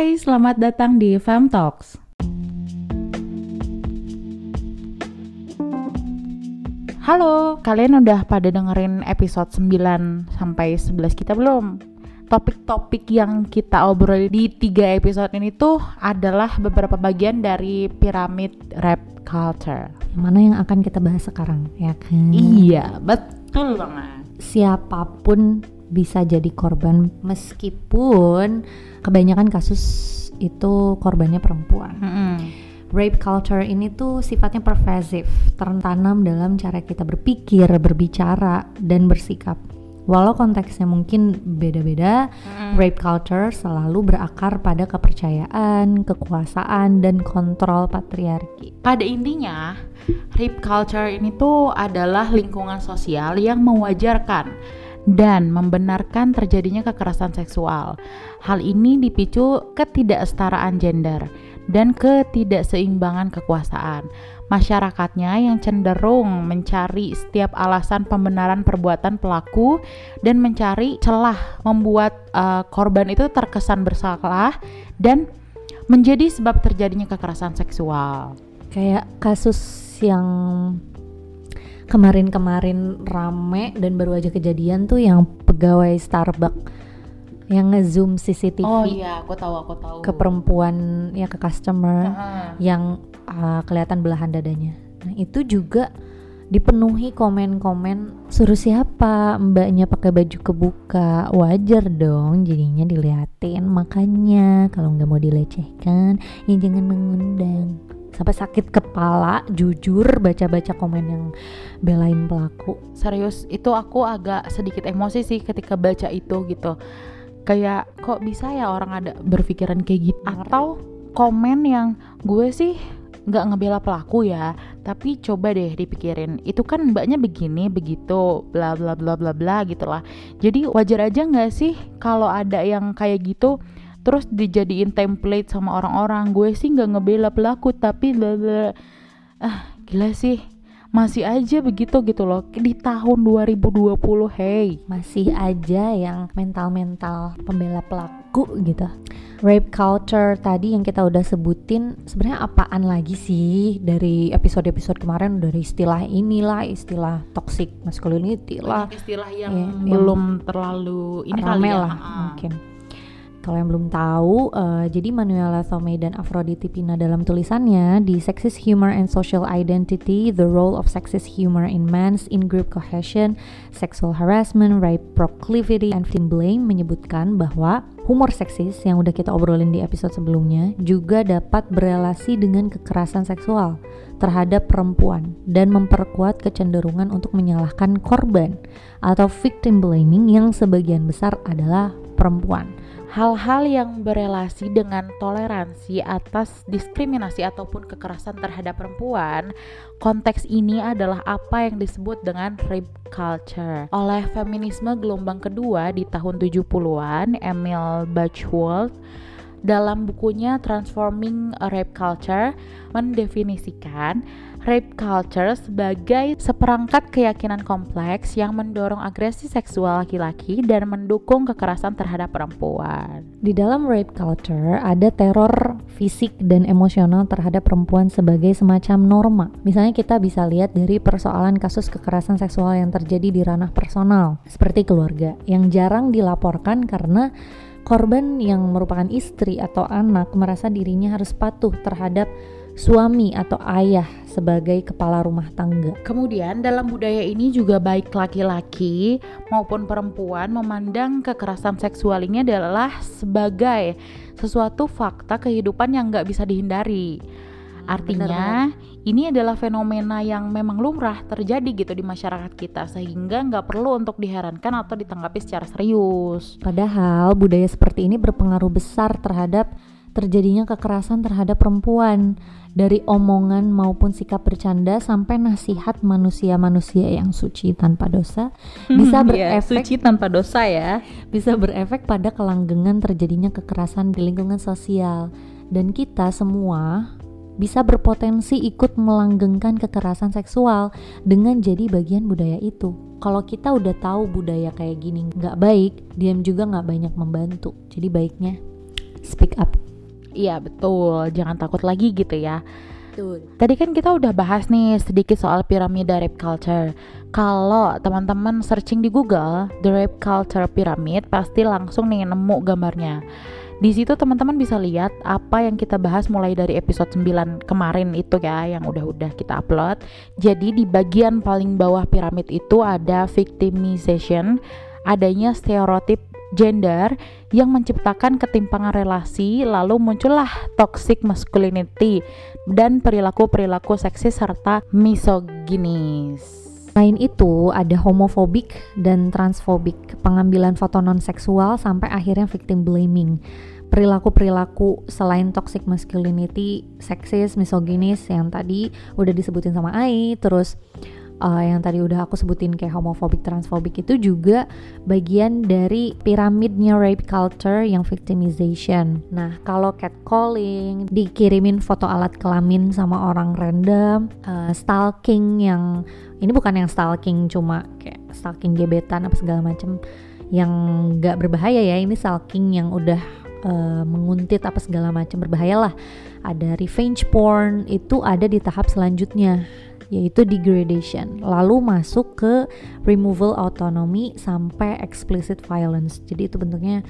Hai, selamat datang di Fam Talks. Halo, kalian udah pada dengerin episode 9 sampai 11 kita belum? Topik-topik yang kita obrol di tiga episode ini tuh adalah beberapa bagian dari piramid rap culture. Yang mana yang akan kita bahas sekarang, ya kan? Iya, betul banget. Siapa pun bisa jadi korban meskipun kebanyakan kasus itu korbannya perempuan. Mm-mm. Rape culture ini tuh sifatnya pervasif, tertanam dalam cara kita berpikir, berbicara, dan bersikap. Walau konteksnya mungkin beda-beda, rape culture selalu berakar pada kepercayaan, kekuasaan, dan kontrol patriarki. Pada intinya, rape culture ini tuh adalah lingkungan sosial yang mewajarkan dan membenarkan terjadinya kekerasan seksual. Hal ini dipicu ketidaksetaraan gender dan ketidakseimbangan kekuasaan. Masyarakatnya yang cenderung mencari setiap alasan pembenaran perbuatan pelaku dan mencari celah membuat uh, korban itu terkesan bersalah dan menjadi sebab terjadinya kekerasan seksual. Kayak kasus yang kemarin-kemarin rame dan baru aja kejadian tuh yang pegawai Starbucks yang ngezoom CCTV Oh iya, aku tahu, aku tahu. ke perempuan ya ke customer Heeh. yang uh, kelihatan belahan dadanya. Nah, itu juga dipenuhi komen-komen suruh siapa mbaknya pakai baju kebuka wajar dong jadinya diliatin makanya kalau nggak mau dilecehkan ya jangan mengundang sampai sakit kepala jujur baca-baca komen yang belain pelaku. Serius itu aku agak sedikit emosi sih ketika baca itu gitu. Kayak kok bisa ya orang ada berpikiran kayak gitu? Atau komen yang gue sih nggak ngebela pelaku ya tapi coba deh dipikirin. Itu kan mbaknya begini begitu bla bla bla bla bla gitulah. Jadi wajar aja nggak sih kalau ada yang kayak gitu terus dijadiin template sama orang-orang. Gue sih nggak ngebela pelaku tapi bla bla ah gila sih. Masih aja begitu gitu loh. Di tahun 2020 hey. Masih aja yang mental-mental pembela pelaku gitu. Rape culture tadi yang kita udah sebutin sebenarnya apaan lagi sih dari episode-episode kemarin? Dari istilah inilah istilah toxic masculinity lah. Banyak istilah yang Iya, yang belum terlalu ini kali ya lah ha-ha. mungkin. Kalau yang belum tahu, eh, jadi Manuela Tomei dan Aphrodite Pina dalam tulisannya di Sexist Humor and Social Identity: The Role of Sexist Humor in Men's In-Group Cohesion, Sexual Harassment, Rape Proclivity, and Victim Blame menyebutkan bahwa humor seksis yang udah kita obrolin di episode sebelumnya juga dapat berelasi dengan kekerasan seksual terhadap perempuan dan memperkuat kecenderungan untuk menyalahkan korban atau victim blaming yang sebagian besar adalah perempuan. Hal-hal yang berelasi dengan toleransi atas diskriminasi ataupun kekerasan terhadap perempuan konteks ini adalah apa yang disebut dengan rape culture. Oleh feminisme gelombang kedua di tahun 70-an Emil Bachwald dalam bukunya Transforming Rape Culture mendefinisikan rape culture sebagai seperangkat keyakinan kompleks yang mendorong agresi seksual laki-laki dan mendukung kekerasan terhadap perempuan. Di dalam rape culture ada teror fisik dan emosional terhadap perempuan sebagai semacam norma. Misalnya kita bisa lihat dari persoalan kasus kekerasan seksual yang terjadi di ranah personal, seperti keluarga, yang jarang dilaporkan karena korban yang merupakan istri atau anak merasa dirinya harus patuh terhadap suami atau ayah sebagai kepala rumah tangga. Kemudian dalam budaya ini juga baik laki-laki maupun perempuan memandang kekerasan seksual ini adalah sebagai sesuatu fakta kehidupan yang nggak bisa dihindari. Artinya ini adalah fenomena yang memang lumrah terjadi gitu di masyarakat kita sehingga nggak perlu untuk diherankan atau ditanggapi secara serius. Padahal budaya seperti ini berpengaruh besar terhadap terjadinya kekerasan terhadap perempuan dari omongan maupun sikap bercanda sampai nasihat manusia-manusia yang suci tanpa dosa bisa Iya, berefek suci tanpa dosa ya. bisa berefek pada kelanggengan terjadinya kekerasan di lingkungan sosial dan kita semua bisa berpotensi ikut melanggengkan kekerasan seksual dengan jadi bagian budaya itu. Kalau kita udah tahu budaya kayak gini nggak baik, diam juga nggak banyak membantu. Jadi baiknya speak up. Iya betul, jangan takut lagi gitu ya. Betul. Tadi kan kita udah bahas nih sedikit soal piramida rape culture. Kalau teman-teman searching di Google, the rape culture pyramid pasti langsung nih nemu gambarnya. Di situ teman-teman bisa lihat apa yang kita bahas mulai dari episode 9 kemarin itu ya yang udah-udah kita upload. Jadi di bagian paling bawah piramid itu ada victimization, adanya stereotip gender yang menciptakan ketimpangan relasi, lalu muncullah toxic masculinity dan perilaku-perilaku seksis serta misoginis. Selain itu, ada homofobik dan transfobik, pengambilan foto non seksual sampai akhirnya victim blaming. Perilaku-perilaku selain toxic masculinity, seksis, misoginis yang tadi udah disebutin sama Ai, terus uh, yang tadi udah aku sebutin kayak homofobik, transfobik itu juga bagian dari piramidnya rape culture yang victimization. Nah, kalau catcalling, dikirimin foto alat kelamin sama orang random, uh, stalking yang ini bukan yang stalking cuma kayak stalking gebetan apa segala macem yang gak berbahaya ya, ini stalking yang udah uh, menguntit apa segala macam berbahaya lah. Ada revenge porn itu ada di tahap selanjutnya yaitu degradation. Lalu masuk ke removal autonomy sampai explicit violence. Jadi itu bentuknya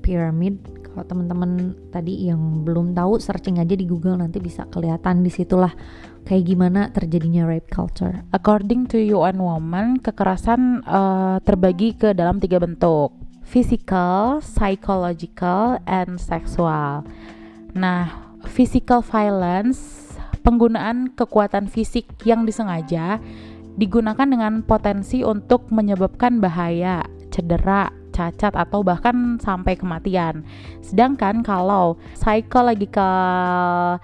pyramid. Kalau teman-teman tadi yang belum tahu searching aja di Google nanti bisa kelihatan di situlah kayak gimana terjadinya rape culture. According to UN Women, kekerasan uh, terbagi ke dalam tiga bentuk. Physical, psychological, and sexual. Nah, physical violence penggunaan kekuatan fisik yang disengaja digunakan dengan potensi untuk menyebabkan bahaya, cedera, cacat atau bahkan sampai kematian. Sedangkan kalau psychological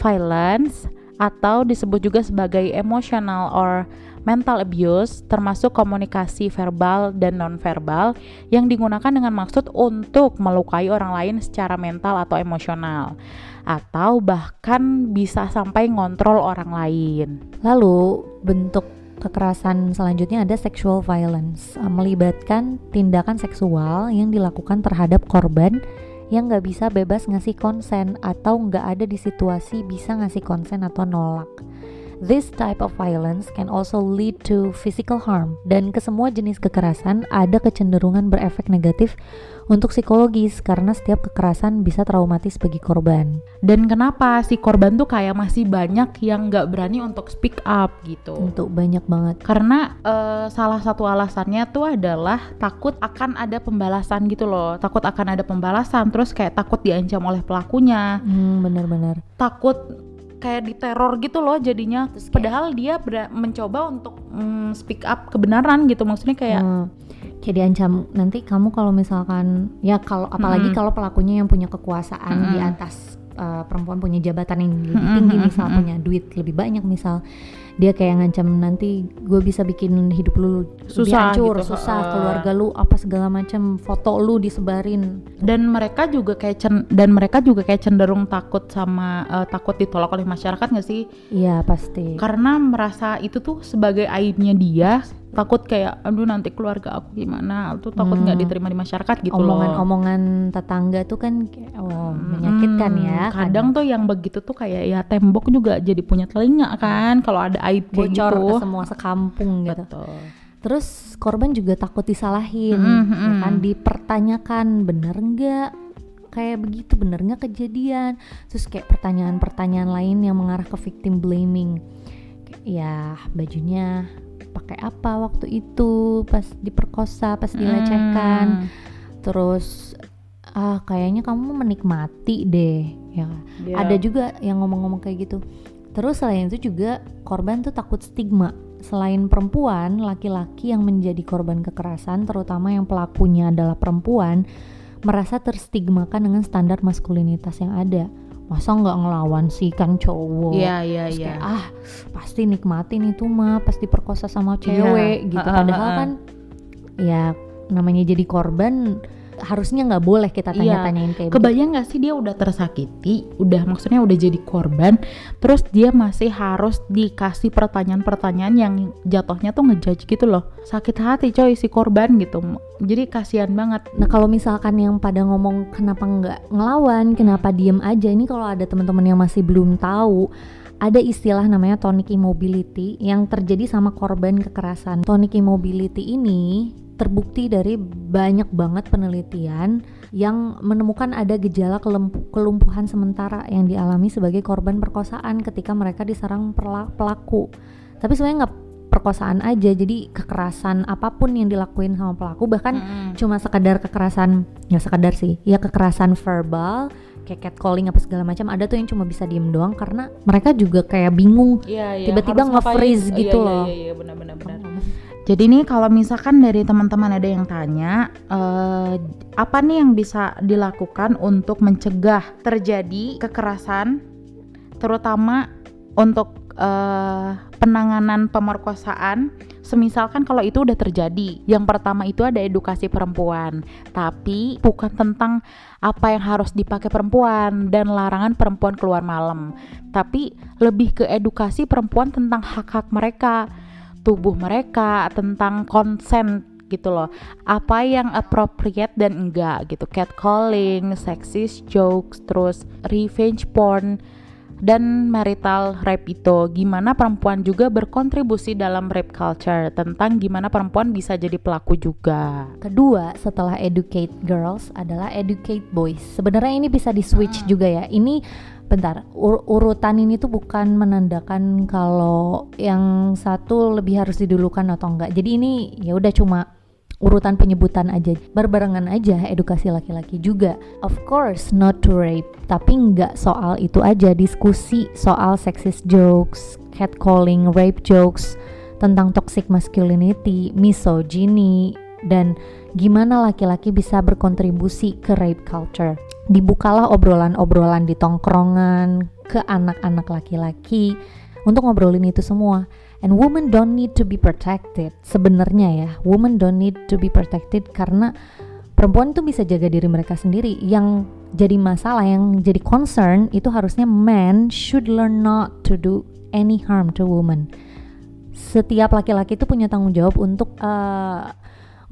violence atau disebut juga sebagai emotional or mental abuse termasuk komunikasi verbal dan nonverbal yang digunakan dengan maksud untuk melukai orang lain secara mental atau emosional atau bahkan bisa sampai ngontrol orang lain. Lalu bentuk kekerasan selanjutnya ada sexual violence, eh, melibatkan tindakan seksual yang dilakukan terhadap korban yang nggak bisa bebas ngasih konsen atau nggak ada di situasi bisa ngasih konsen atau nolak. This type of violence can also lead to physical harm dan ke semua jenis kekerasan ada kecenderungan berefek negatif untuk psikologis karena setiap kekerasan bisa traumatis bagi korban. Dan kenapa si korban tuh kayak masih banyak yang nggak berani untuk speak up gitu? Untuk banyak banget. Karena uh, salah satu alasannya tuh adalah takut akan ada pembalasan gitu loh. Takut akan ada pembalasan, terus kayak takut diancam oleh pelakunya. Hmm, bener-bener. Takut kayak diteror gitu loh jadinya kayak, padahal dia mencoba untuk mm, speak up kebenaran gitu maksudnya kayak hmm, kayak diancam nanti kamu kalau misalkan ya kalau apalagi hmm. kalau pelakunya yang punya kekuasaan hmm. di atas uh, perempuan punya jabatan yang lebih tinggi hmm. misal punya duit lebih banyak misal dia kayak ngancam nanti gue bisa bikin hidup lu susah hancur, gitu. susah uh, keluarga lu apa segala macam foto lu disebarin. Dan mereka juga kayak cen dan mereka juga kayak cenderung takut sama uh, takut ditolak oleh masyarakat nggak sih? Iya pasti. Karena merasa itu tuh sebagai aibnya dia takut kayak aduh nanti keluarga aku gimana tuh takut nggak hmm. diterima di masyarakat gitu omongan, loh omongan tetangga tuh kan oh, hmm, menyakitkan ya kadang, kadang tuh yang begitu tuh kayak ya tembok juga jadi punya telinga kan kalau ada aib bocor gitu. ke semua sekampung gitu Betul. terus korban juga takut disalahin mm -hmm. ya kan dipertanyakan bener nggak kayak begitu bener nggak kejadian terus kayak pertanyaan-pertanyaan lain yang mengarah ke victim blaming ya bajunya pakai apa waktu itu pas diperkosa pas dilecehkan. Hmm. terus ah kayaknya kamu menikmati deh ya. Yeah. ada juga yang ngomong-ngomong kayak gitu. Terus selain itu juga korban tuh takut stigma. Selain perempuan laki-laki yang menjadi korban kekerasan terutama yang pelakunya adalah perempuan merasa terstigmakan dengan standar maskulinitas yang ada masa nggak ngelawan sih kan cowok iya iya iya ah pasti nikmatin itu mah pasti perkosa sama iya. cewek yeah. gitu padahal kan ya namanya jadi korban harusnya nggak boleh kita Iya. tanya-tanyain kayak. Kebayang gak sih dia udah tersakiti, udah maksudnya udah jadi korban, terus dia masih harus dikasih pertanyaan-pertanyaan yang jatuhnya tuh ngejudge gitu loh. Sakit hati coy si korban gitu. Jadi kasihan banget. Nah kalau misalkan yang pada ngomong kenapa nggak ngelawan, kenapa diem aja, ini kalau ada teman-teman yang masih belum tahu, ada istilah namanya tonic immobility yang terjadi sama korban kekerasan. Tonic immobility ini terbukti dari banyak banget penelitian yang menemukan ada gejala kelump- kelumpuhan sementara yang dialami sebagai korban perkosaan ketika mereka diserang pelaku. Tapi sebenarnya nggak perkosaan aja, jadi kekerasan apa pun yang dilakuin sama pelaku bahkan cuma sekadar kekerasan ya sekadar sih ya kekerasan verbal kayak catcalling apa segala macam ada tuh yang cuma bisa diem doang karena mereka juga kayak bingung Iya, iya. Tiba-tiba harus nge-freeze ngapain. gitu Iya, loh. Iya, iya, benar-benar. benar. Jadi nih kalau misalkan dari teman-teman ada yang tanya, eh, apa nih yang bisa dilakukan untuk mencegah terjadi kekerasan, terutama untuk eh, penanganan pemerkosaan. Semisalkan kalau itu udah terjadi, yang pertama itu ada edukasi perempuan, tapi bukan tentang apa yang harus dipakai perempuan dan larangan perempuan keluar malam, tapi lebih ke edukasi perempuan tentang hak-hak mereka tubuh mereka, tentang konsen gitu loh. Apa yang appropriate dan enggak gitu. Catcalling, sexist jokes, terus revenge porn dan marital rape itu. Gimana perempuan juga berkontribusi dalam rape culture? Tentang gimana perempuan bisa jadi pelaku juga. kedua setelah educate girls adalah educate boys. Sebenarnya ini bisa di switch juga ya. Ini bentar ur- urutan ini tuh bukan menandakan kalau yang satu lebih harus didulukan atau enggak. Jadi ini ya udah cuma urutan penyebutan aja. Berbarengan aja edukasi laki-laki juga. Of course not to rape. Tapi nggak soal itu aja. Diskusi soal sexist jokes catcalling rape jokes tentang toxic masculinity misogyny dan gimana laki-laki bisa berkontribusi ke rape culture. Dibukalah obrolan-obrolan di tongkrongan ke anak-anak laki-laki untuk ngobrolin itu semua and women don't need to be protected sebenarnya ya. Women don't need to be protected karena perempuan tuh bisa jaga diri mereka sendiri. Yang jadi masalah yang jadi concern itu harusnya men should learn not to do any harm to women. Setiap laki-laki itu punya tanggung jawab untuk eh,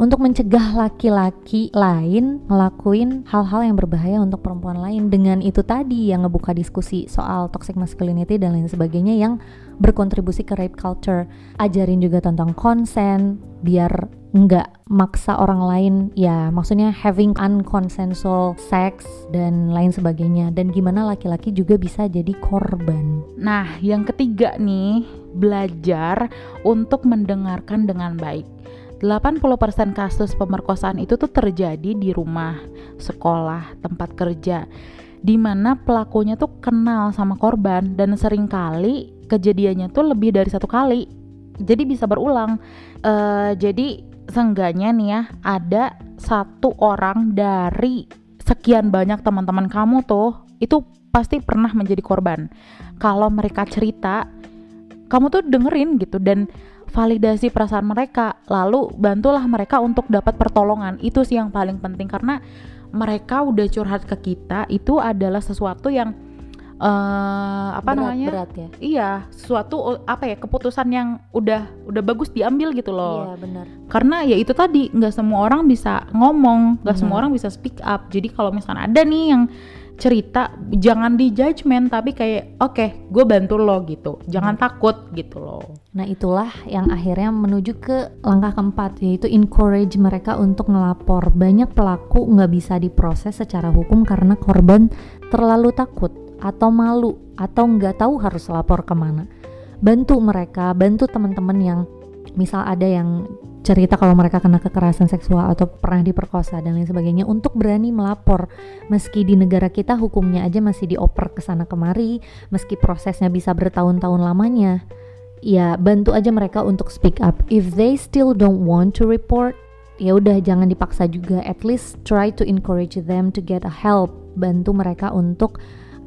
untuk mencegah laki-laki lain ngelakuin hal-hal yang berbahaya untuk perempuan lain dengan itu tadi yang ngebuka diskusi soal toxic masculinity dan lain sebagainya yang berkontribusi ke rape culture. Ajarin juga tentang konsen biar nggak maksa orang lain ya maksudnya having unconsensual sex dan lain sebagainya. Dan gimana laki-laki juga bisa jadi korban. Nah, yang ketiga nih, belajar untuk mendengarkan dengan baik. 80% kasus pemerkosaan itu tuh terjadi di rumah, sekolah, tempat kerja di mana pelakunya tuh kenal sama korban dan sering kali kejadiannya tuh lebih dari satu kali. Jadi bisa berulang. Eh, jadi seenggaknya nih ya ada satu orang dari sekian banyak teman-teman kamu tuh itu pasti pernah menjadi korban. Kalau mereka cerita, kamu tuh dengerin gitu dan validasi perasaan mereka, lalu bantulah mereka untuk dapat pertolongan. Itu sih yang paling penting karena mereka udah curhat ke kita itu adalah sesuatu yang eh apa Berat- namanya? berat ya? Iya, sesuatu apa ya keputusan yang udah udah bagus diambil gitu loh. Iya benar. Karena ya itu tadi nggak semua orang bisa ngomong nggak semua orang bisa speak up. Jadi kalau misalnya ada nih yang cerita jangan di judgment tapi kayak oke gue bantu lo gitu jangan takut gitu loh Nah itulah yang akhirnya menuju ke langkah keempat yaitu encourage mereka untuk ngelapor. Banyak pelaku nggak bisa diproses secara hukum karena korban terlalu takut atau malu atau nggak tahu harus lapor ke mana. Bantu mereka, bantu teman-teman yang misal ada yang cerita kalau mereka kena kekerasan seksual atau pernah diperkosa dan lain sebagainya untuk berani melapor. Meski di negara kita hukumnya aja masih dioper ke sana kemari meski prosesnya bisa bertahun-tahun lamanya ya bantu aja mereka untuk speak up. If they still don't want to report ya udah jangan dipaksa juga. At least try to encourage them to get a help. Bantu mereka untuk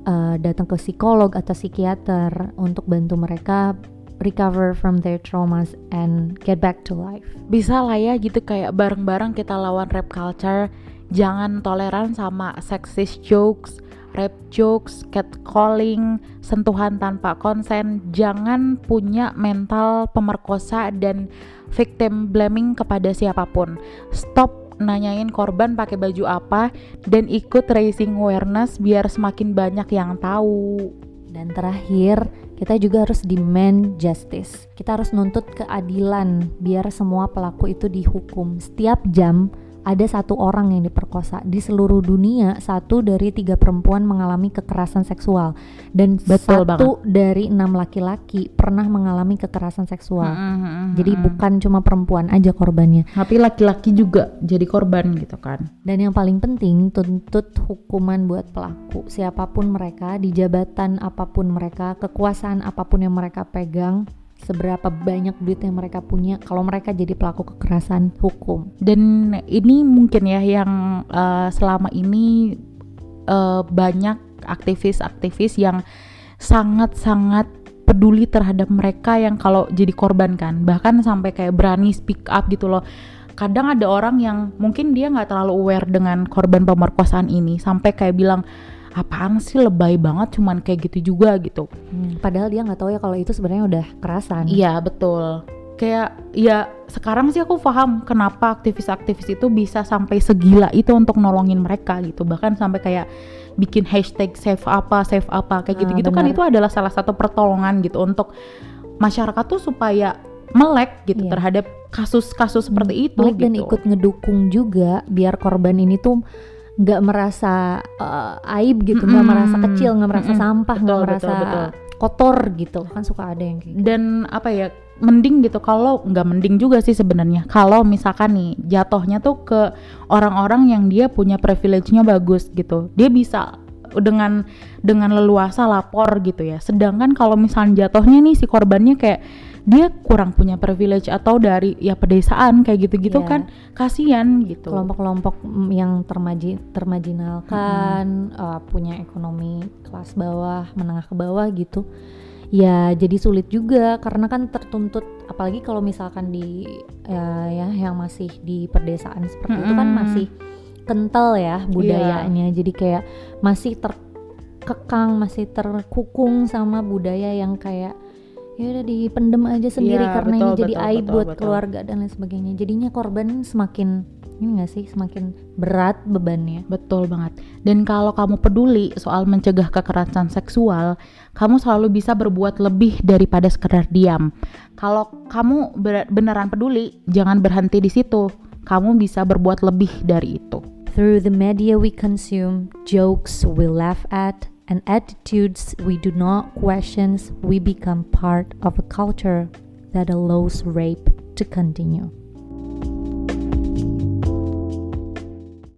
uh, datang ke psikolog atau psikiater untuk bantu mereka recover from their traumas and get back to life bisa lah ya gitu kayak bareng-bareng kita lawan rap culture jangan toleran sama sexist jokes rape jokes, catcalling, sentuhan tanpa konsen, jangan punya mental pemerkosa dan victim blaming kepada siapa pun. Stop nanyain korban pakai baju apa dan ikut raising awareness biar semakin banyak yang tahu. Dan terakhir, kita juga harus demand justice. Kita harus nuntut keadilan biar semua pelaku itu dihukum. Setiap jam ada satu orang yang diperkosa. Di seluruh dunia satu dari tiga perempuan mengalami kekerasan seksual. Dan Betul satu dari enam laki-laki pernah mengalami kekerasan seksual. Hmm, hmm, jadi hmm. bukan cuma perempuan aja korbannya. Tapi laki-laki juga jadi korban gitu kan. dan yang paling penting tuntut hukuman buat pelaku. Siapa pun mereka di jabatan apa pun mereka kekuasaan apa pun yang mereka pegang seberapa banyak duit yang mereka punya kalau mereka jadi pelaku kekerasan hukum. Dan ini mungkin ya yang eh, selama ini eh, banyak aktivis-aktivis yang sangat-sangat peduli terhadap mereka yang kalau jadi korban kan. Bahkan sampai kayak berani speak up gitu loh. Kadang ada orang yang mungkin dia nggak terlalu aware dengan korban pemerkosaan ini. Sampai kayak bilang apaan sih lebay banget cuman kayak gitu juga gitu Hmm, padahal dia nggak tahu ya kalau itu sebenarnya udah kerasan. Iya betul. Kayak ya sekarang sih aku paham kenapa aktivis-aktivis itu bisa sampai segila itu untuk nolongin mereka gitu. Bahkan sampai kayak bikin hashtag save apa, save apa kayak Ah, gitu-gitu kan benar. itu adalah salah satu pertolongan gitu untuk masyarakat tuh supaya melek gitu Iya. terhadap kasus-kasus seperti itu Melek gitu. dan ikut ngedukung juga biar korban ini tuh nggak merasa uh, aib gitu, nggak Mm-mm. merasa kecil, nggak merasa Mm-mm. sampah, nggak merasa betul, betul. kotor gitu. Kan suka ada yang kayak gitu. dan apa ya mending gitu kalau nggak mending juga sih sebenarnya kalau misalkan nih jatuhnya tuh ke orang-orang yang dia punya privilege-nya bagus gitu dia bisa dengan dengan leluasa lapor gitu ya sedangkan kalau misalnya jatuhnya nih si korbannya kayak dia kurang punya privilege atau dari ya pedesaan kayak gitu-gitu Iya. kan kasihan gitu Kelompok-kelompok mm, yang termaji termajinalkan, uh, punya ekonomi kelas bawah, menengah ke bawah gitu. Ya jadi sulit juga karena kan tertuntut apalagi kalau misalkan di ya, ya yang masih di pedesaan seperti itu kan Mm-mm. masih kental ya budayanya. Jadi kayak masih terkekang, masih terkukung sama budaya yang kayak ya udah dipendem aja sendiri Iya, karena betul, ini jadi betul, aib betul, buat betul. keluarga dan lain sebagainya. Jadinya korban semakin ini gak sih semakin berat bebannya. Betul banget. Dan kalau kamu peduli soal mencegah kekerasan seksual, kamu selalu bisa berbuat lebih daripada sekedar diam. Kalau kamu beneran peduli, jangan berhenti di situ. Kamu bisa berbuat lebih dari itu. Through the media we consume, jokes we laugh at, and attitudes we do not question, we become part of a culture that allows rape to continue.